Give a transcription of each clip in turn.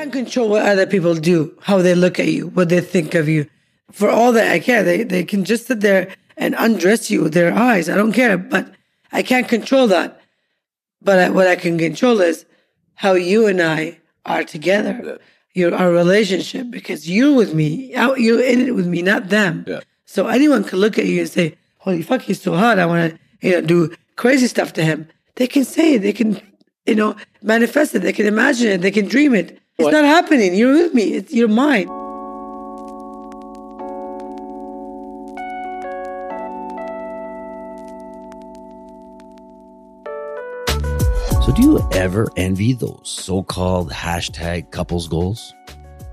can't control what other people do, how they look at you, what they think of you. For all that I care, they, they can just sit there and undress you with their eyes. I don't care, but I can't control that. But I, what I can control is how you and I are together, Yeah. your our relationship, because you're with me, you're in it with me, not them. Yeah. So anyone can look at you and say, "Holy fuck, he's so hot! I want to, you know, do crazy stuff to him." They can say it. They can, you know, manifest it. They can imagine it. They can dream it. It's What? not happening. You're with me. It's your mind. So, do you ever envy those so called hashtag couples goals?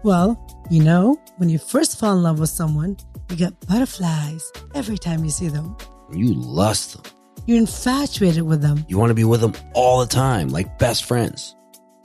Well, you know, when you first fall in love with someone, you get butterflies every time you see them. You lust them. You're infatuated with them. You want to be with them all the time, like best friends.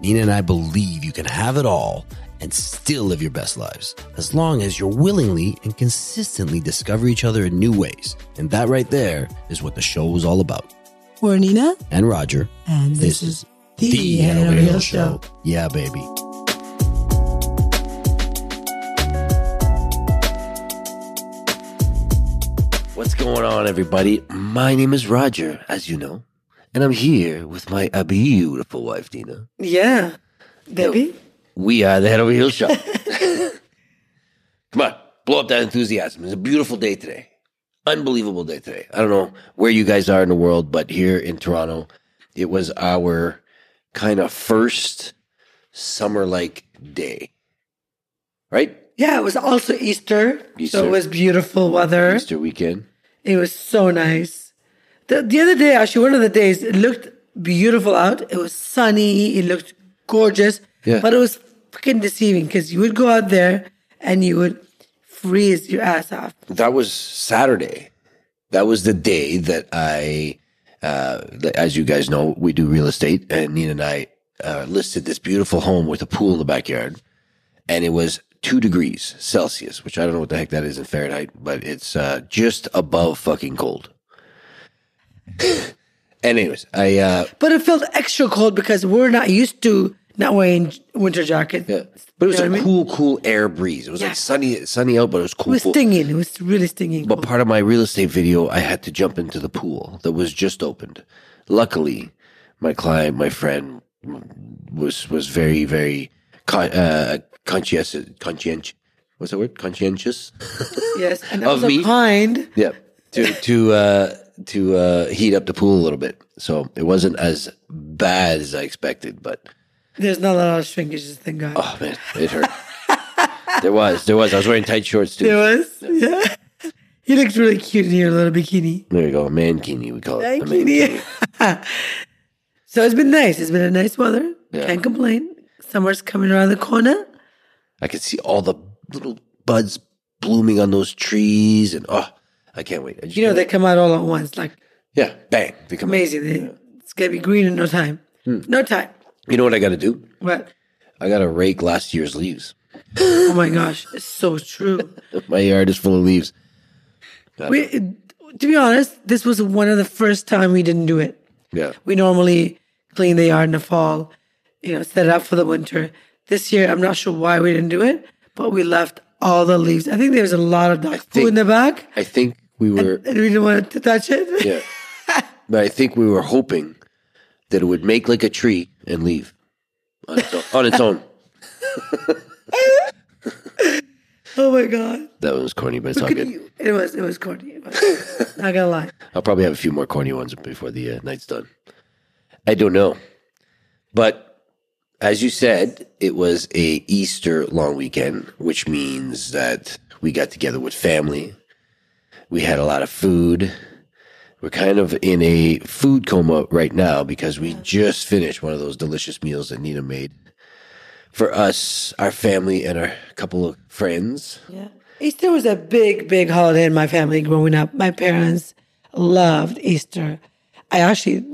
Nina and I believe you can have it all and still live your best lives as long as you're willingly and consistently discover each other in new ways. And that right there is what the show is all about. We're Nina, And Roger, and this, this, is the, the Hill Hill Show. Show. Yeah, baby. What's going on, everybody? My name is Roger, as you know, and I'm here with my beautiful wife, Dina. Yeah. Debbie? We are the Head Over Heels Show. Come on, blow up that enthusiasm. It's a beautiful day today. Unbelievable day today. I don't know where you guys are in the world, but here in Toronto, it was our kind of first summer like day. Right? Yeah, it was also Easter. So it was beautiful weather. Easter weekend. It was so nice. The, the other day, actually, one of the days, it looked beautiful out. It was sunny. It looked gorgeous. Yeah. But it was fucking deceiving because you would go out there and you would freeze your ass off. That was Saturday. That was the day that I, uh, as you guys know, we do real estate, and Nina and I uh, listed this beautiful home with a pool in the backyard, and it was two degrees Celsius, which I don't know what the heck that is in Fahrenheit, but it's uh, just above fucking cold. anyways, I uh, But it felt extra cold because we're not used to not wearing winter jackets. yeah, but it was You a know what I mean? cool, cool air breeze. It was Yeah. like sunny, sunny out, but it was cool. It was cool. stinging. It was really stinging. But cold. part of my real estate video, I had to jump into the pool that was just opened. Luckily, my client, my friend, was was very very con- uh, conscientious. Conscientious. What's that word? Conscientious. yes. And of also me? kind. yeah. To to uh, to uh, heat up the pool a little bit, so it wasn't as bad as I expected. But There's not a lot of shrinkages, thank God. oh man, it hurt. there was there was. I was wearing tight shorts too. There was. Yeah. he looked really cute in your little bikini. There you go, mankini. We call it. a Bikini. so it's been nice. It's been a nice weather. Yeah. Can't complain. Summer's coming around the corner. I could see all the little buds blooming on those trees, and oh, I can't wait. I You know, they come out all at once. Like Yeah, bang. They come amazing. They, It's going to be green in no time. Hmm. No time. You know what I got to do? What? I got to rake last year's leaves. Oh my gosh. It's so true. My yard is full of leaves. we, to be honest, this was one of the first time we didn't do it. Yeah. We normally clean the yard in the fall, you know, set it up for the winter. This year, I'm not sure why we didn't do it, but we left all the leaves. I think there was a lot of dog food think- in the back, I think we were, and we didn't want to touch it. yeah. But I think we were hoping that it would make like a tree and leave on its own. On its own. oh my god! That one was corny, but it's all good. you. It was it was corny. It was- not gonna lie. I'll probably have a few more corny ones before the uh, night's done. I don't know, but as you said, it was a Easter long weekend, which means that we got together with family. We had a lot of food. We're kind of in a food coma right now because we just finished one of those delicious meals that Nina made for us, our family, and our couple of friends. Yeah. Easter was a big, big holiday in my family growing up. My parents loved Easter. I actually,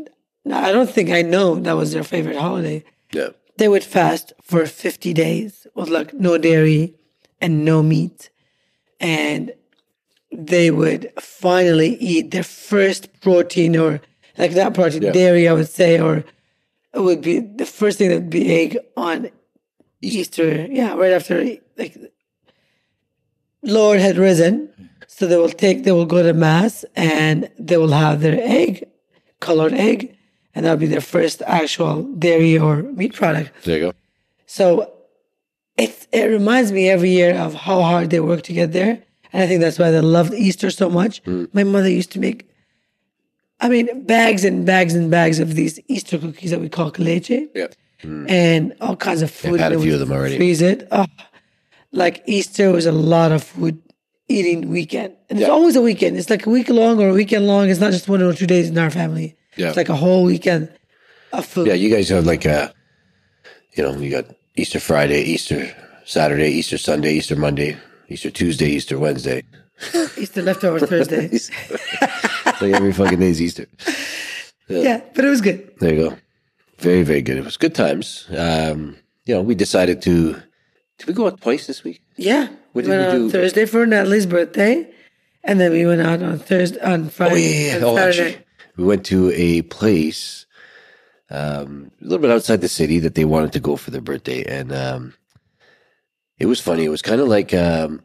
I don't think I know that was their favorite holiday. Yeah. They would fast for 50 days with like no dairy and no meat. And they would finally eat their first protein or like that protein, Yeah. dairy, I would say, or it would be the first thing that would be egg on Easter. Yeah, right after like Lord had risen. So they will take, they will go to mass and they will have their egg, colored egg, and that'll be their first actual dairy or meat product. There you go. So it it reminds me every year of how hard they work to get there. And I think that's why they loved Easter so much. Mm. My mother used to make I mean bags and bags and bags of these Easter cookies that we call caleche Yeah. and all kinds of food. I've had a few of them already. Freeze it. Oh, like Easter was a lot of food eating weekend. And it's always a weekend. It's like a week long or a weekend long. It's not just one or two days in our family. Yeah. It's like a whole weekend of food. Yeah, you guys have like a, you know, you got Easter Friday, Easter Saturday, Easter Sunday, Easter Monday, Easter Tuesday, Easter Wednesday. Easter leftover Thursday. like every fucking day is Easter. yeah, but it was good. There you go. Very, very good. It was good times. Um, you know, we decided to. Did we go out twice this week? Yeah. What we did went we on do? Thursday for Natalie's birthday. And then we went out on Thursday on Oh Friday. yeah, yeah. Oh, Saturday. actually, we went to a place um, a little bit outside the city that they wanted to go for their birthday, and um, it was funny. It was kind of like um,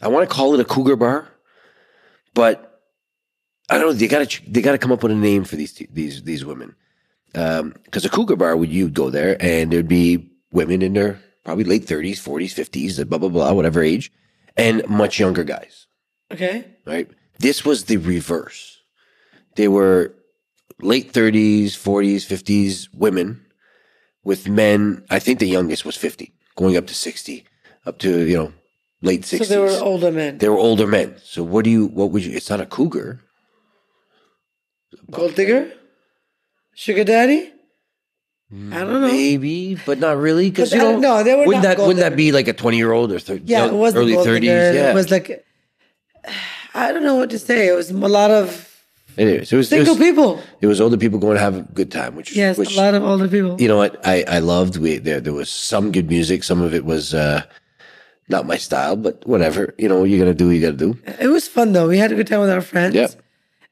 I want to call it a cougar bar, but I don't know. They got to they got to come up with a name for these these these women. Because a cougar bar, would you'd go there and there'd be women in their probably late thirties, forties, fifties, blah blah blah, whatever age, and much younger guys Okay. right? This was the reverse. They were late 30s, 40s, 50s women with men. I think the youngest was 50, going up to 60, up to, you know, late 60s. So they were older men. They were older men. So what do you, what would you, it's not a cougar. Gold digger? Sugar daddy? I don't know. Maybe, but not really. Because, you know, no, they were wouldn't that, wouldn't that be like a 20 year old or 30, Yeah, it was early 30s? Yeah. It was like I don't know what to say. It was a lot of Anyways, it was, it single was, people. it was older people going to have a good time, which, Yes, which a lot of older people. you know what I, I loved we there there was some good music some of it was uh not my style but whatever you know you're gonna do what you gotta do It was fun though. We had a good time with our friends. Yeah.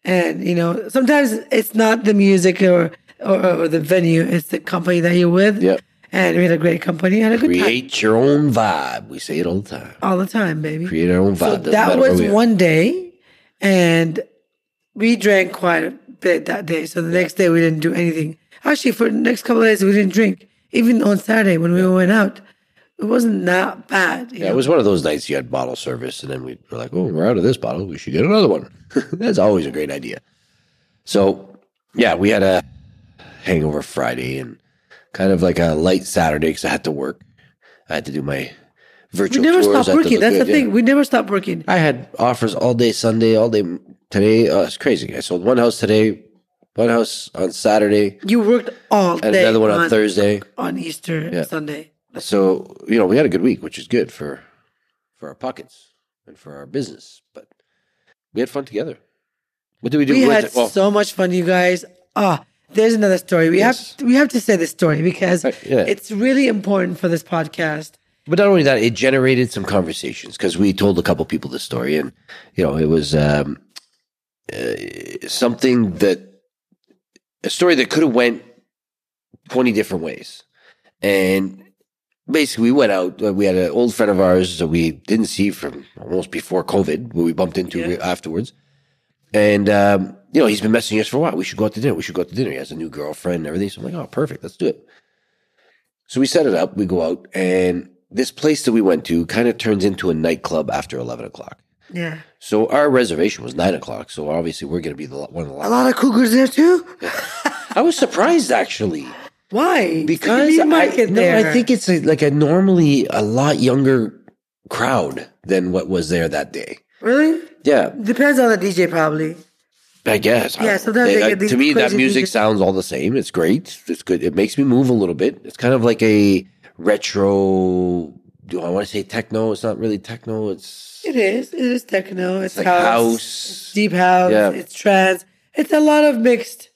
And you know, sometimes it's not the music or or, or the venue; it's the company that you're with. Yeah. And we had a great company. Had a good time create your own vibe we say it all the time all the time, baby. create our own vibe So that was one day, and we drank quite a bit that day. So the next day we didn't do anything. Actually, for the next couple of days we didn't drink. Even on Saturday when we went out, it wasn't that bad. yeah know? it was one of those nights you had bottle service and then we were like oh we're out of this bottle we should get another one that's always a great idea so yeah we had a hangover friday and kind of like a light saturday because i had to work i had to do my we virtual never tours. stopped I had to working. That's the good, yeah. thing. We never stopped working. I had offers all day Sunday, all day today. Uh, it's crazy. I sold one house today, one house on Saturday, You worked all and day another one on, Thursday. on Easter Sunday. So you know, we had a good week, which is good for for our pockets and for our business. But we had fun together. What did we do? We went had to- well, so much fun, you guys. Ah, there's another story. We Yes. have we have to say this story because Right, yeah. it's really important for this podcast. but not only that, it generated some conversations because we told a couple people this story, and you know, it was um, uh, something that a story that could have went twenty different ways, and basically we went out. uh, We had an old friend of ours that we didn't see from almost before COVID, but we bumped into Yeah. afterwards, and um, you know, he's been messaging us for a while. We should go out to dinner. We should go out to dinner. He has a new girlfriend and everything. So I'm like, oh, perfect, let's do it. So we set it up. We go out, and this place that we went to kind of turns into a nightclub after eleven o'clock. Yeah, So our reservation was nine o'clock. So obviously we're going to be the one of the last. a lot of cougars there too. I was surprised actually Why? because It's like a I, no. I think it's a, like a normally a lot younger crowd than what was there that day. really Yeah, depends on the DJ probably. I guess. Yeah, sometimes I- to me that music DJs. sounds all the same. It's great. It's good. It makes me move a little bit. It's kind of like a retro do I want to say techno? It's not really techno. It's it is. It is techno. It's, it's house, like house. It's deep house. Yeah. It's trance. It's a lot of mixed.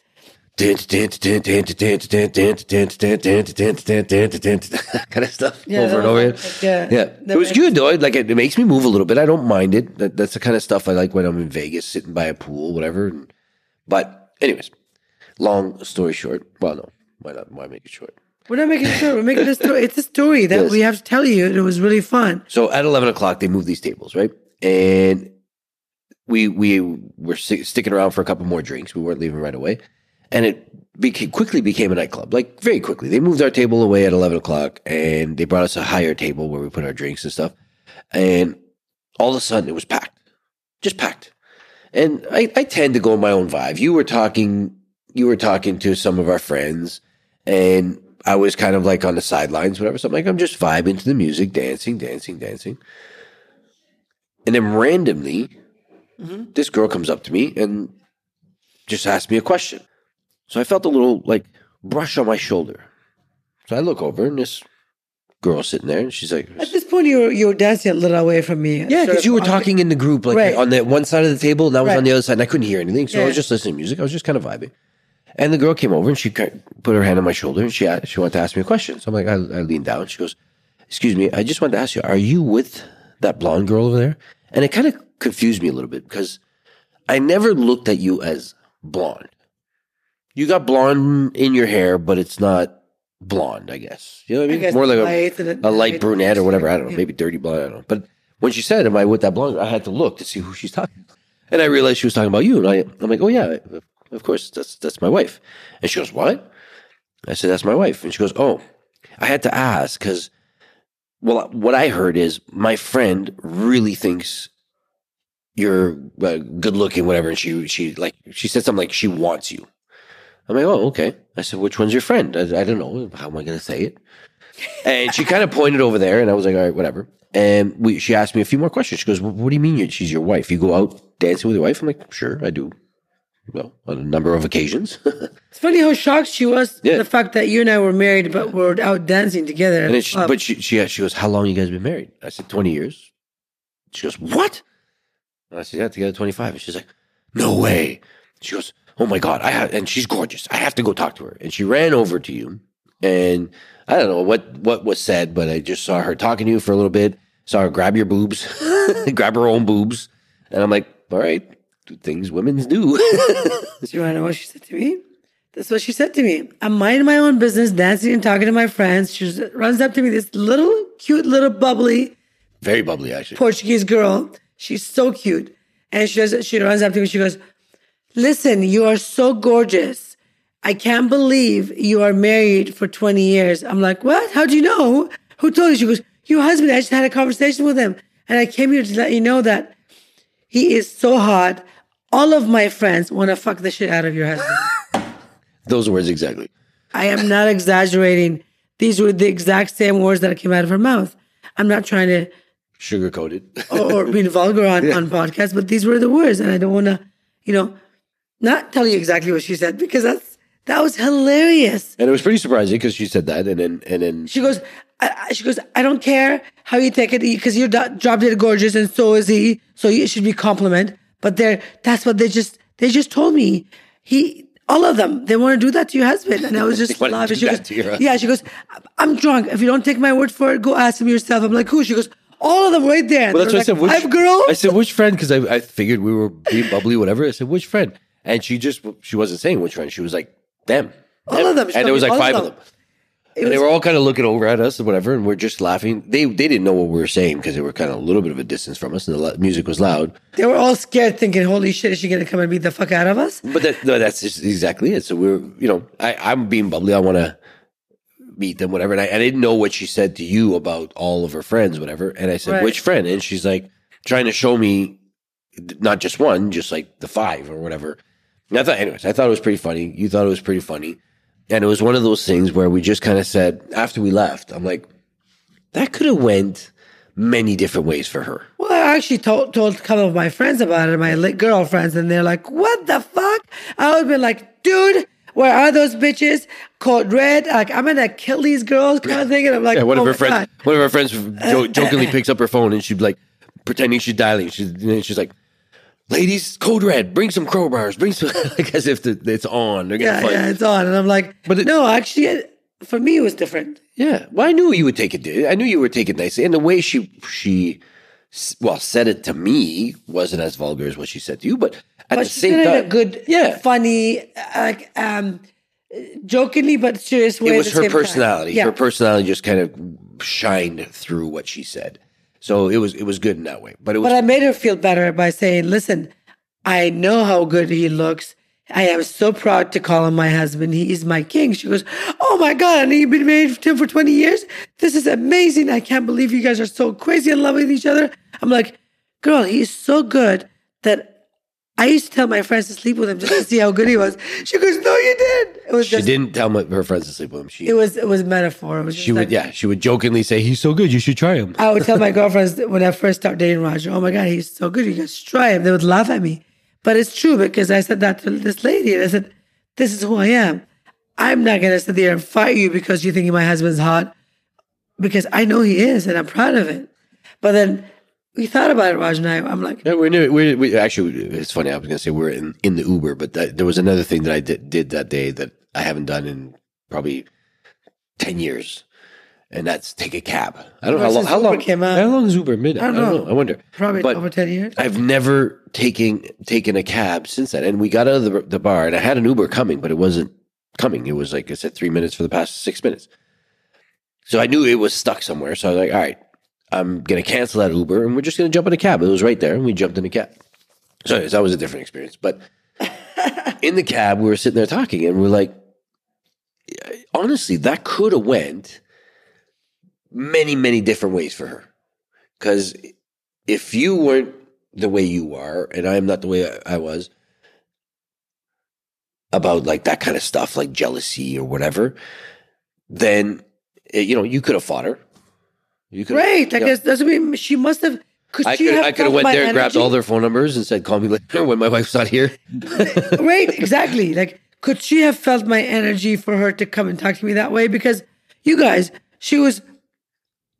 kind of stuff yeah, over and over again. Like, yeah, yeah. It was good though. Like it, it, makes me move a little bit. I don't mind it. That, that's the kind of stuff I like when I'm in Vegas, sitting by a pool, whatever. But anyways, long story short. Well, no, why not? Why make it short? We're not making it short. We're making a story. It's a story that Yes. we have to tell you. and It was really fun. So at eleven o'clock, they moved these tables, right? And we we were sti- sticking around for a couple more drinks. We weren't leaving right away, and it became, quickly became a nightclub. Like very quickly, they moved our table away at eleven o'clock, and they brought us a higher table where we put our drinks and stuff. And all of a sudden, it was packed, just packed. And I, I tend to go my own vibe. You were talking, you were talking to some of our friends, and I was kind of like on the sidelines, whatever. So I'm like, I'm just vibing to the music, dancing, dancing, dancing. And then randomly, mm-hmm. this girl comes up to me and just asked me a question. So I felt a little like brush on my shoulder. So I look over and this girl sitting there and she's like, At this point, you were, you were dancing a little away from me. Yeah, because you were on the- talking in the group, like Right. on the one side of the table, and I was Right. on the other side, and I couldn't hear anything. So I was just listening to music. I was just kind of vibing. And the girl came over and she put her hand on my shoulder and she a- she wanted to ask me a question. So I'm like, I, I leaned down. She goes, "Excuse me, I just wanted to ask you, are you with that blonde girl over there?" And it kind of confused me a little bit because I never looked at you as blonde. You got blonde in your hair, but it's not blonde. I guess you know what I I mean. guess More like a, light and a light brunette or whatever. I don't know. Maybe dirty blonde. I don't know. But when she said, "Am I with that blonde?" I had to look to see who she's talking. to. And I realized she was talking about you. And I, I'm like, "Oh yeah, of course. That's that's my wife." And she goes, "What?" I said, "That's my wife." And she goes, "Oh." I had to ask because, well, what I heard is my friend really thinks you're uh, good looking, whatever. And she she like she said something like she wants you. I'm like, oh, okay. I said, which one's your friend? I, I don't know. How am I going to say it? And she kind of pointed over there, and I was like, all right, whatever. And we, she asked me a few more questions. She goes, well, what do you mean she's your wife? You go out dancing with your wife? I'm like, sure, I do. Well, on a number of occasions. It's funny how shocked she was Yeah. the fact that you and I were married, but we're out dancing together. and she, but she, she, she goes, how long you guys been married? I said, 20 years. She goes, what? And I said, yeah, together 25. And she's like, no way. She goes, oh my God. I have, and she's gorgeous. I have to go talk to her. And she ran over to you. And I don't know what, what was said, but I just saw her talking to you for a little bit. Saw her grab your boobs, grab her own boobs. And I'm like, all right, do things women do. Do you want to know what she said to me? That's what she said to me. I'm minding my own business, dancing and talking to my friends. She runs up to me, this little, cute, little bubbly Very bubbly, actually. Portuguese girl. She's so cute. And she does, she runs up to me. She goes, Listen, you are so gorgeous. I can't believe you are married for 20 years. I'm like, What? How do you know? Who told you? She goes, Your husband. I just had a conversation with him. And I came here to let you know that he is so hot. All of my friends want to fuck the shit out of your husband. Those words exactly. I am not exaggerating. These were the exact same words that came out of her mouth. I'm not trying to sugarcoat it or, or being vulgar on, on podcasts, but these were the words. And I don't want to, you know, not tell you exactly what she said because that's that was hilarious. And it was pretty surprising because she said that, and then and then She goes, I, she goes, I don't care how you take it because you're do- drop dead gorgeous and so is he. So it should be compliment. But they're that's what they just they just told me. He all of them they want to do that to your husband, and I was just They laughing. do She that goes, to your husband. yeah. She goes, I'm drunk. If you don't take my word for it, go ask him yourself. I'm like, who? She goes, all of them right there. Well, that's There what I said. like Which five girls. I said, which friend? Because I, I figured we were being bubbly, whatever. I said, which friend? And she just, she wasn't saying which friend. She was like, them. All of them. She And told there was like five of of them. They were all kind of looking over at us and whatever. And we're just laughing. They they didn't know what we were saying because they were kind of a little bit of a distance from us and the lo- music was loud. They were all scared, thinking, "Holy shit, is she gonna come and beat the fuck out of us?" But that, no, that's just exactly it. So we're, you know, I, I'm being bubbly. I want to meet them, whatever. And I, I didn't know what she said to you about all of her friends, whatever. And I said, Right. which friend? And she's like, trying to show me not just one, just like the five or whatever. And I thought, anyways, I thought it was pretty funny. You thought it was pretty funny. And it was one of those things where we just kind of said, after we left, I'm like, that could have went many different ways for her. Well, I actually told told a couple of my friends about it, my li- girlfriends, and they're like, "What the fuck?" I would have been like, "Dude, where are those bitches? Code red. Like I'm gonna kill these girls, kind of thing. And I'm like, Yeah, one oh of her friends, God. one of her friends jo- jokingly picks up her phone and she'd be like pretending she's dialing. She's and she's like, "Ladies, code red. Bring some crowbars. Bring some like as if the, it's on. They're Yeah, fight." yeah, it's on, and I'm like, But it- no, actually, it, for me, it was different. Yeah. Well, I knew you would take it. I knew you would take it nicely, and the way she she well said it to me wasn't as vulgar as what she said to you, but at But the same did it in time, a good, Yeah. funny, like um, jokingly but serious way. it was her personality. Yeah. Her personality just kind of shined through what she said. So it was it was good in that way. But it was But I made her feel better by saying, listen, I know how good he looks. I am so proud to call him my husband. He is my king. She goes, Oh my God, and you've been married to him for 20 years? This is amazing. I can't believe you guys are so crazy in love with each other. I'm like, Girl, he is so good that I used to tell my friends to sleep with him just to see how good he was. She goes, No, you did. It was she just, didn't tell my, her friends to sleep with him. She it was, it was metaphor. It was she would like- yeah she would jokingly say he's so good you should try him. I would tell my girlfriends when I first started dating Roger, oh my God, he's so good. You guys should try him. They would laugh at me. But it's true because I said that to this lady and I said, this is who I am. I'm not going to sit there and fight you because you think my husband's hot because I know he is and I'm proud of it. But then we thought about it, Raj and I. I'm like, Yeah, we're, near, we're we actually. It's funny. I was gonna say we're in, in the Uber, but that, there was another thing that I did, did that day that I haven't done in probably ten years, and that's take a cab. I don't know how long. How Uber long came out- How long is Uber? Mid? I don't don't, know. I wonder. probably But over 10 years. I've never taken taken a cab since then. And we got out of the, the bar, and I had an Uber coming, but it wasn't coming. It was like I said, three minutes for the past six minutes. So I knew it was stuck somewhere. So I was like, all right, I'm gonna cancel that Uber, and we're just gonna jump in a cab. It was right there, and we jumped in a cab. So anyways, that was a different experience. But in the cab, we were sitting there talking, and we're like, honestly, that could have went many, many different ways for her. Because if you weren't the way you are, and I'm not the way I, I was about like that kind of stuff, like jealousy or whatever, then eh, you know you could have fought her. You could Right. I yeah. guess doesn't mean she must have. Could I she could have I could have went there, grabbed all their phone numbers, and said, "Call me later when my wife's not here." right, exactly. Like, could she have felt my energy for her to come and talk to me that way? Because you guys, she was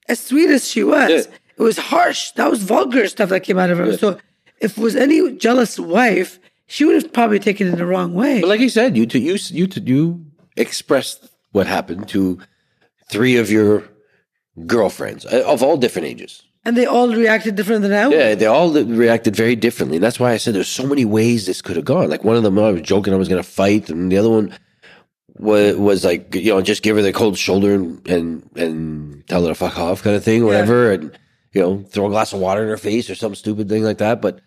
as sweet as she was. Yeah. It was harsh. That was vulgar stuff that came out of her. So, if it was any jealous wife, she would have probably taken it the wrong way. But like you said, you to you you to you expressed what happened to three of your girlfriends uh, of all different ages. and they all reacted different than I would. Yeah, they all reacted very differently. And that's why I said there's so many ways this could have gone. Like one of them, I was joking I was going to fight, and the other one was was like, you know, just give her the cold shoulder and and, and tell her to fuck off, kind of thing, or whatever, and you know, throw a glass of water in her face or some stupid thing like that. But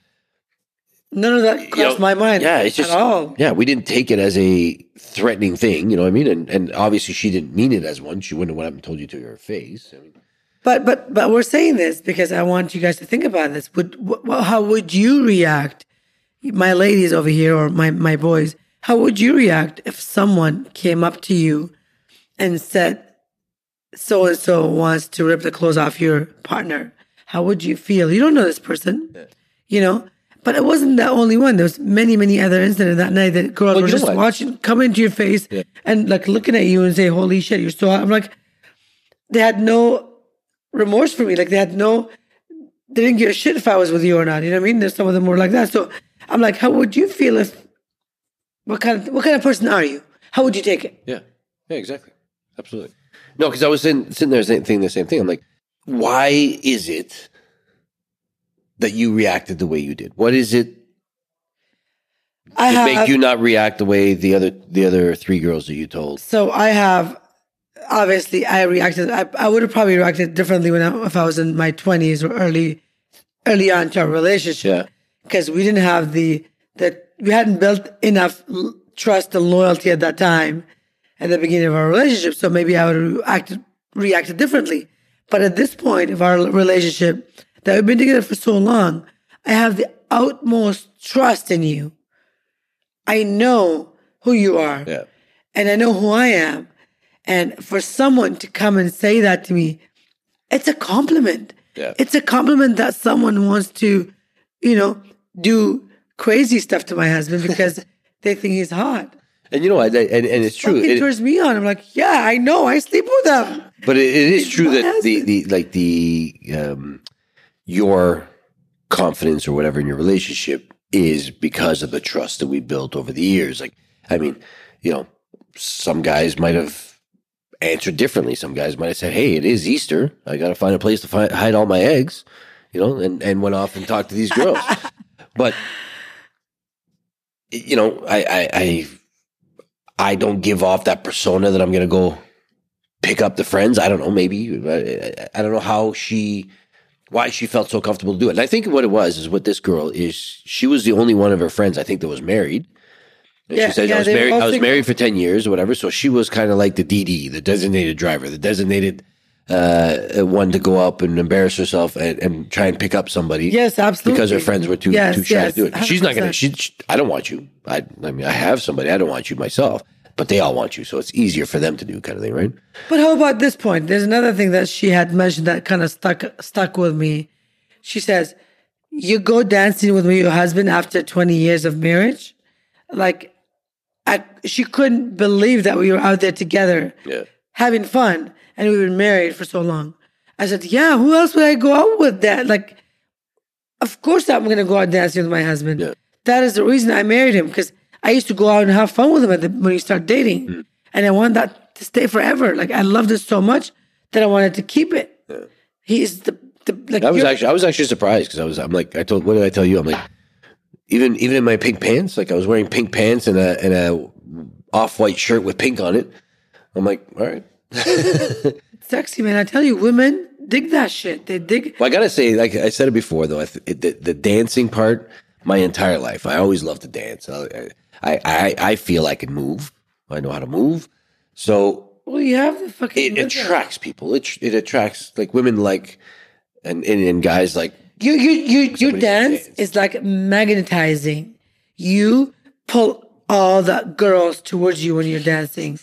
None of that you crossed know, my mind. Yeah, it's just at all. yeah, we didn't take it as a threatening thing. You know what I mean? And and obviously she didn't mean it as one. She wouldn't have went up and told you to your face. I mean, But but but we're saying this because I want you guys to think about this. Would wh- how would you react, my ladies over here or my my boys? How would you react if someone came up to you and said, "So and so wants to rip the clothes off your partner"? How would you feel? You don't know this person, you know. But it wasn't the only one. There was many, many other incidents that night that girls Well, were just watching, come into your face and like looking at you and say, "Holy shit, you're so hot." I'm like, they had no remorse for me. Like they had no, they didn't give a shit if I was with you or not. You know what I mean? There's some of them were like that. So I'm like, how would you feel if? What kind of what kind of person are you? How would you take it? yeah, yeah, exactly, absolutely. No, because I was sitting, sitting there saying- thinking the same thing. I'm like, why is it that you reacted the way you did? What is it I have make you not react the way the other the other three girls that you told? so I have obviously I reacted. I, I would have probably reacted differently when I, if I was in my 20s or early early on to our relationship. Yeah. because we didn't have the that we hadn't built enough trust and loyalty at that time at the beginning of our relationship. So maybe I would have acted reacted differently. But at this point of our relationship, that we've been together for so long, I have the utmost trust in you. I know who you are Yeah, and I know who I am. And for someone to come and say that to me, it's a compliment. Yeah. It's a compliment that someone wants to, you know, do crazy stuff to my husband because they think he's hot. And you know, what? and, and it's true. It- turns me on. I'm like, yeah, I know. I sleep with them. But it, it is true that the, the like the um, your confidence or whatever in your relationship is because of the trust that we built over the years. Like, I mean, you know, some guys might have answered differently. Some guys might have said, "Hey, it is Easter. I got to find a place to find, hide all my eggs," you know, and and went off and talked to these girls. but you know, I I I, I don't give off that persona that I'm going to go pick up the friends. I don't know. Maybe I, I don't know how she, why she felt so comfortable to do it. And I think what it was is what this girl is she was the only one of her friends I think that was married. And Yeah, she said yeah, I was married. I was married for ten years or whatever. So she was kind of like the DD, the designated driver, the designated uh, one to go up and embarrass herself and, and try and pick up somebody. Yes, absolutely. Because her friends were too Yes, too shy yes, to do it. She's not gonna. She, she. I don't want you. I. I mean, I have somebody. I don't want you myself. But they all want you, so it's easier for them to do, kind of thing, right? But how about this point? There's another thing that she had mentioned that kind of stuck stuck with me. She says, "You go dancing with your husband after 20 years of marriage." Like, I, she couldn't believe that we were out there together, Yeah. having fun, and we've been married for so long. I said, "Yeah, who else would I go out with? That like, of course I'm going to go out dancing with my husband. Yeah. That is the reason I married him because I used to go out and have fun with him at the, when we start dating, Mm. and I want that to stay forever. Like I loved it so much that I wanted to keep it. He is the, the like. I was actually I was actually surprised because I was I'm like I told what did I tell you I'm like even even in my pink pants like I was wearing pink pants and a and a off white shirt with pink on it. I'm like all right. sexy man. I tell you, women dig that shit. They dig. Well, I gotta say, like I said it before, though, I th- it, the, the dancing part, my entire life, I always loved to dance. I, I, I, I I feel I can move. I know how to move, so Well, you have the fucking. it attracts people. It it attracts like women like, and and, and guys like. You you you your dance dance. is like magnetizing. You pull all the girls towards you when you're dancing.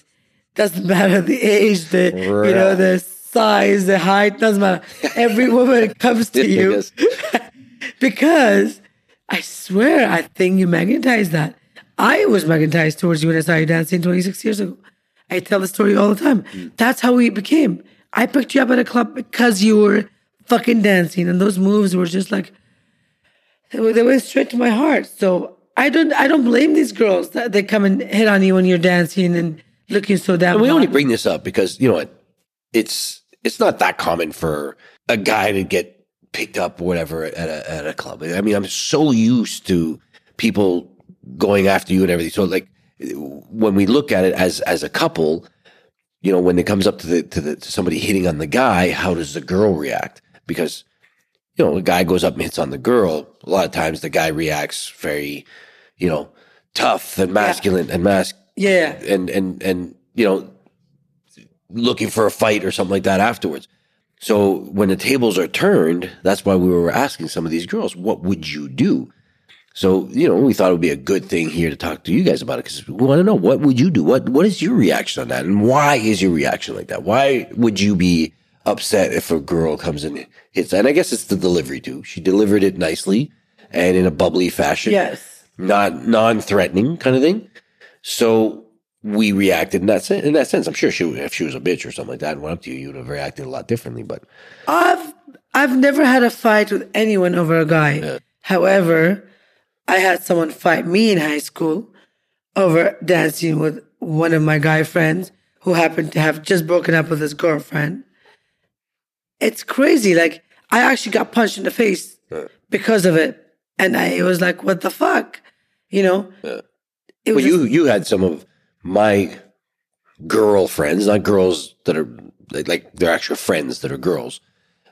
Doesn't matter the age, the you know the size, the height. Doesn't matter. Every woman comes to you because I swear I think you magnetize that. I was magnetized towards you when I saw you dancing 26 years ago. I tell the story all the time. That's how we became. I picked you up at a club because you were fucking dancing, and those moves were just like they, were- they went straight to my heart. So I don't I don't blame these girls that they come and hit on you when you're dancing and looking so damn. And we only bring this up because you know what? It's it's not that common for a guy to get picked up or whatever at a at a club. I mean, I'm so used to people going after you and everything. So like when we look at it as as a couple, you know, when it comes up to the to the to somebody hitting on the guy, how does the girl react? Because you know, a guy goes up and hits on the girl. A lot of times, the guy reacts very, you know, tough and masculine and mask yeah. and and and you know looking for a fight or something like that afterwards so when the tables are turned that's why we were asking some of these girls what would you do so you know we thought it would be a good thing here to talk to you guys about it because we want to know what would you do what what is your reaction on that and why is your reaction like that why would you be upset if a girl comes and hits and i guess it's the delivery too she delivered it nicely and in a bubbly fashion Yes. not non-threatening kind of thing. So we reacted in that sense. In that sense, I'm sure she, if she was a bitch or something like that and went up to you, you would have reacted a lot differently. But I've I've never had a fight with anyone over a guy. However, I had someone fight me in high school over dancing with one of my guy friends who happened to have just broken up with his girlfriend. It's crazy. Like I actually got punched in the face because of it. And I was like, what the fuck? You know? It but was you you had some of my girlfriends, not girls that are like, like they're actual friends that are girls.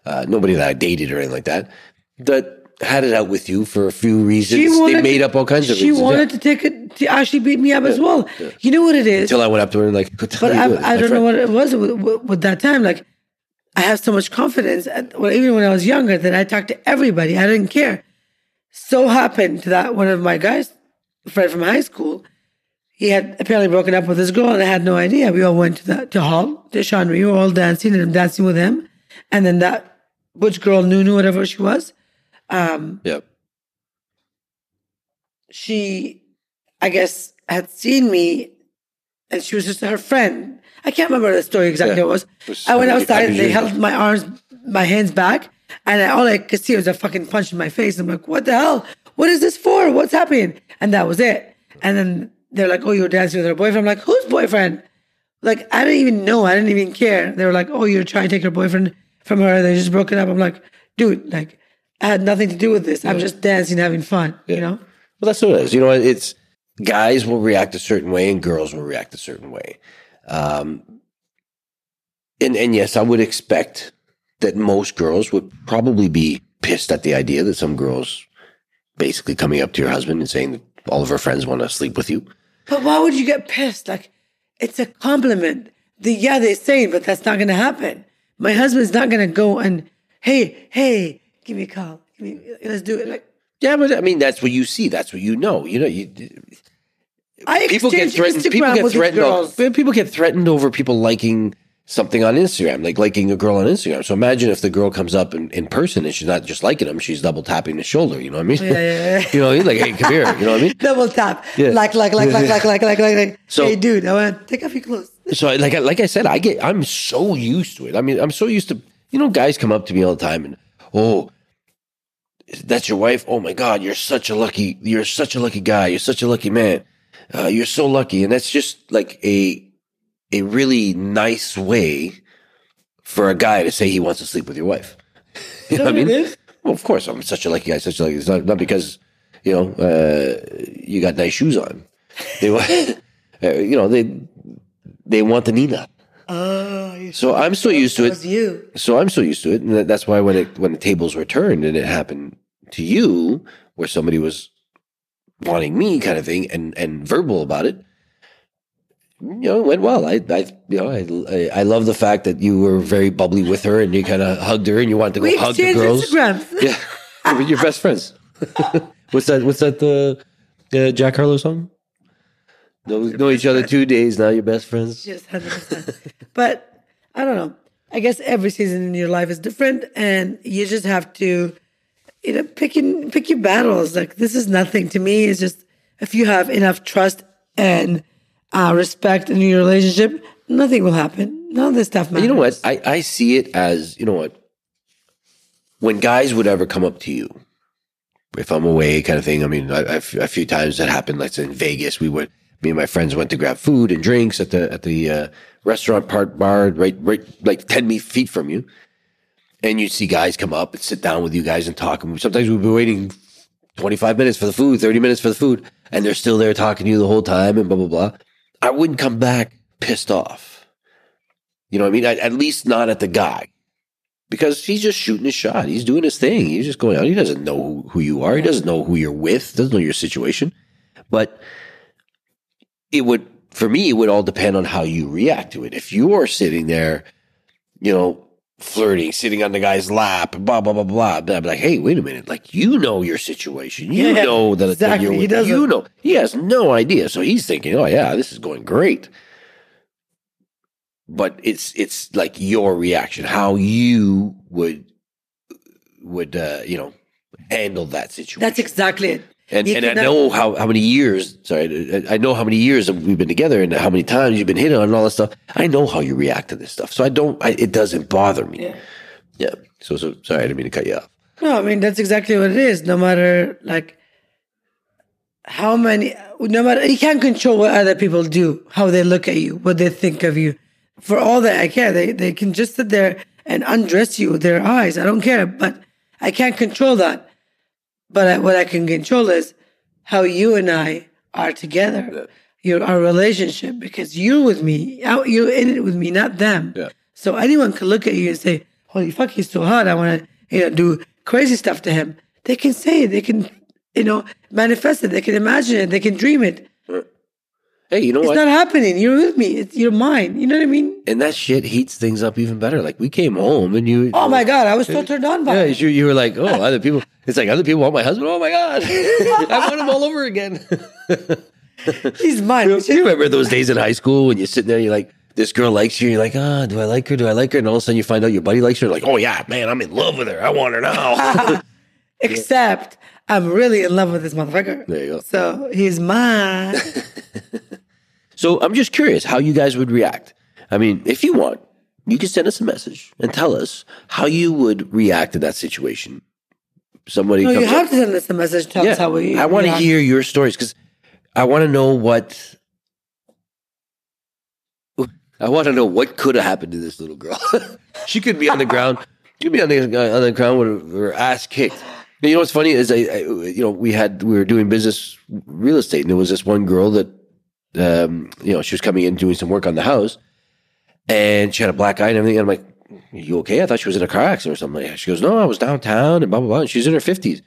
Uh, nobody that I dated or anything like that. That had it out with you for a few reasons. They made up all kinds of She reasons. yeah. wanted to take it to actually beat me up as well. You know what it is? Until I went up to her and like, But hell you doing? I, I don't know what it was with, with, with that time. Like, I have so much confidence. Well, even when I was younger, that I talked to everybody. I didn't care. So happened that one of my guys, friend from high school, he had apparently broken up with his girl, and I had no idea. We all went to the to hall to Sean. We were all dancing, and I'm dancing with him. And then that butch girl, Nunu, whatever she was, um, Yeah. she, I guess, had seen me and she was just her friend. I can't remember the story exactly Yeah. it was. Was I went outside and they held my arms, my hands back, and I, all I could see was a fucking punch in my face. I'm like, what the hell? What is this for? What's happening? And that was it. And then they're like, oh, you're dancing with her boyfriend. I'm like, whose boyfriend? Like, I didn't even know. I didn't even care. They were like, oh, you're trying to take her boyfriend from her. They just broke it up. I'm like, dude, like, I had nothing to do with this. I'm just dancing, having fun, you know? Well, that's what it is. You know, it's guys will react a certain way and girls will react a certain way. Um, and and yes, I would expect that most girls would probably be pissed at the idea that some girls basically coming up to your husband and saying that all of her friends want to sleep with you. But why would you get pissed? Like, it's a compliment. The yeah, they're saying, but that's not going to happen. My husband's not going to go and hey, hey, give me a call. Me, let's do it. Like, yeah, but I mean, that's what you see. That's what you know. You know, you. I people get threatened. Instagram people get threatened. Over, people get threatened over people liking something on Instagram, like liking a girl on Instagram. So imagine if the girl comes up in, in person and she's not just liking them, she's double tapping the shoulder. You know what I mean? Yeah, yeah, yeah. you know, he's like, hey, come here. You know what I mean? double tap. Yeah. Like, like, like, like, like, like, like, like, So, hey, dude, I want to take off your clothes. so, like, like I said, I get, I'm so used to it. I mean, I'm so used to, you know, guys come up to me all the time and, oh, that's your wife. Oh my God, you're such a lucky, you're such a lucky guy. You're such a lucky man. Uh, you're so lucky. And that's just like a, a really nice way for a guy to say he wants to sleep with your wife. You know what I mean? is. Well, of course, I'm such a lucky guy. Such a lucky. It's not, not because you know uh, you got nice shoes on. They, wa- uh, you know, they they want the Nina. Oh, So I'm so used to it. you. So I'm so used to it, and that- that's why when it when the tables were turned and it happened to you, where somebody was wanting me, kind of thing, and and verbal about it, you know, it went well. I, I you know, I, I I love the fact that you were very bubbly with her, and you kind of hugged her, and you wanted to go We hug the girls. Instagrams. Yeah, You're- best friends. what's that? What's that? The uh, Jack Harlow song? Know, know each other two days now. You're best friends. Just 100%. but I don't know. I guess every season in your life is different, and you just have to, you know, pick in, pick your battles. Like this is nothing to me. It's just if you have enough trust and uh, respect in your relationship, nothing will happen. None of this stuff matters. You know what? I, I see it as, you know what? When guys would ever come up to you, if I'm away kind of thing, I mean, I, I, a few times that happened, like in Vegas, we would, me and my friends went to grab food and drinks at the, at the uh, restaurant part bar, right, right, like 10 me- feet from you. And you'd see guys come up and sit down with you guys and talk. And sometimes we'd be waiting 25 minutes for the food, 30 minutes for the food, and they're still there talking to you the whole time and blah, blah, blah. I wouldn't come back pissed off. You know what I mean? At, at least not at the guy. Because he's just shooting his shot. He's doing his thing. He's just going out. He doesn't know who you are. He doesn't know who you're with. Doesn't know your situation. But it would, for me, it would all depend on how you react to it. If you're sitting there, you know, flirting, sitting on the guy's lap, blah, blah, blah, blah, I'd be like, hey, wait a minute. Like, you know your situation. You Yeah, know that, that exactly. you're He doesn't. you know. He has no idea. So he's thinking, oh, yeah, this is going great but it's it's like your reaction, how you would would uh, you know handle that situation. That's exactly it. And and I know how how many years. Sorry, I I know how many years we've been together and how many times you've been hit on and all that stuff. I know how you react to this stuff, so I don't. I, it doesn't bother me. Yeah. Yeah. So so sorry, I didn't mean to cut you off. No, I mean that's exactly what it is. No matter like how many, no matter you can't control what other people do, how they look at you, what they think of you. For all that I care, they they can just sit there and undress you with their eyes. I don't care, but I can't control that. But I, what I can control is how you and I are together, your our relationship, because you're with me, out you're in it with me, not them. Yeah. So anyone can look at you and say, "Holy fuck, he's so hot! I want to, you know, do crazy stuff to him." They can say it. They can, you know, manifest it. They can imagine it. They can dream it. Hey, you know It's what? not happening. You're with me. It's you're mine. You know what I mean? and that shit heats things up even better. Like we came home and you. Oh my god, I was so turned on by Yeah, it. you, you were like, oh, other people. It's like other people want my husband. Oh my god, I want him all over again. He's mine. Do you remember those days in high school when you're sitting there, and you're like, this girl likes you, you're like, ah, do I like her? Do I like her? And all of a sudden you find out your buddy likes her. Like, oh yeah, man, I'm in love with her. I want her now. Except I'm really in love with this motherfucker. There you go. So he's mine. So I'm just curious how you guys would react. I mean, if you want, you can send us a message and tell us how you would react to that situation. Somebody No, you up- have to send us a message. Tell us how we. I want to hear your stories because I want to know what. I want to know what could have happened to this little girl. she could be on the ground. She could be on the on the ground with her ass kicked. You know what's funny is I, I you know we had we were doing business real estate and there was this one girl that um you know she was coming in doing some work on the house and she had a black eye and everything and I'm like you okay I thought she was in a car accident or something like that. she goes no I was downtown and blah blah blah and she's in her fifties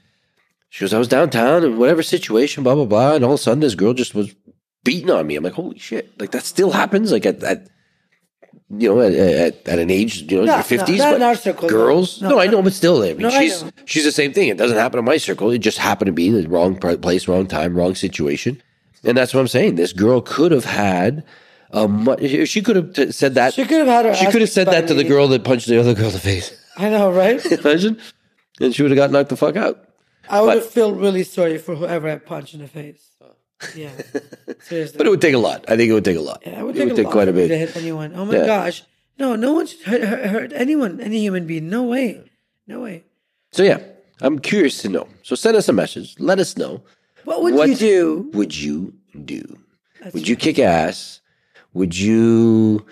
she goes, I was downtown and whatever situation, blah, blah, blah. And all of a sudden, this girl just was beating on me. I'm like, holy shit. Like, that still happens? Like, at, at you know, at, at, at an age, you know, No, your 50s. no, not in but our circle. Girls? No, No, I know, but still, I mean, No, I she's, know. she's the same thing. It doesn't happen in my circle. It just happened to be the wrong place, wrong time, wrong situation. And that's what I'm saying. This girl could have had a mu- she could have said that. She could have had her. She could have said that to the girl that punched the other girl in the face. I know, right? Imagine. And she would have got knocked the fuck out. I would But- have felt really sorry for whoever I punched in the face. Oh. Yeah, seriously. But it would take a lot. I think it would take a lot. Yeah, it would it take, would a take quite a bit. to hit anyone. Oh my Yeah. gosh, no, no one should hurt, hurt, hurt anyone, any human being. No way, no way. So yeah, I'm curious to know. So send us a message. Let us know. What would What- you do? Would you do? would you kick ass? Would you?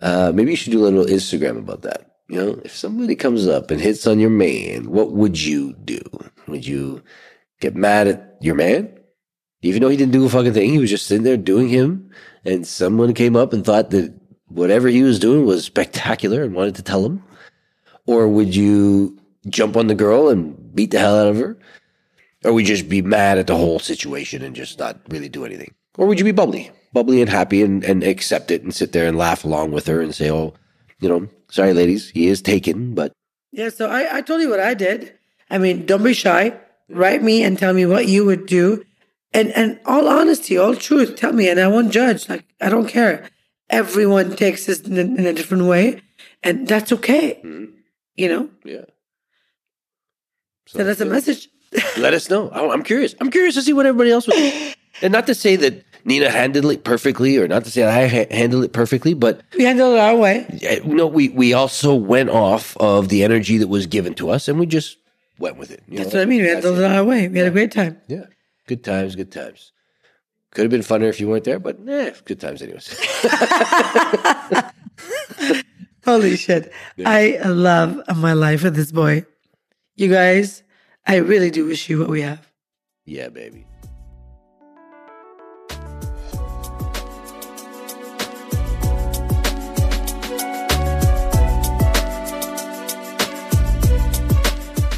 Uh, maybe you should do a little Instagram about that. You know, if somebody comes up and hits on your man, what would you do? Would you get mad at your man, even though he didn't do a fucking thing? He was just sitting there doing him, and someone came up and thought that whatever he was doing was spectacular and wanted to tell him. Or would you jump on the girl and beat the hell out of her? Or would you just be mad at the whole situation and just not really do anything? Or would you be bubbly, bubbly and happy and, and accept it and sit there and laugh along with her and say, oh, you know, sorry, ladies, he is taken, but Yeah, so I, I told you what I did. I mean, don't be shy. Write me and tell me what you would do. And and all honesty, all truth, tell me, and I won't judge. Like I don't care. Everyone takes this in a, in a different way, and that's okay. Mm-hmm. You know, yeah. So, send us a message. let us know. I'm curious. I'm curious to see what everybody else would do. And not to say that Nina handled it perfectly or not to say I ha- handled it perfectly, but We handled it our way. uh, no, we, we also went off of the energy that was given to us and we just went with it. you That's know? what I mean. We handled it our way. We had a great time. Yeah. Good times, good times. Could have been funner if you weren't there, but eh, good times anyways. Holy shit. I love my life with this boy. You guys, I really do wish you what we have. yeah, baby.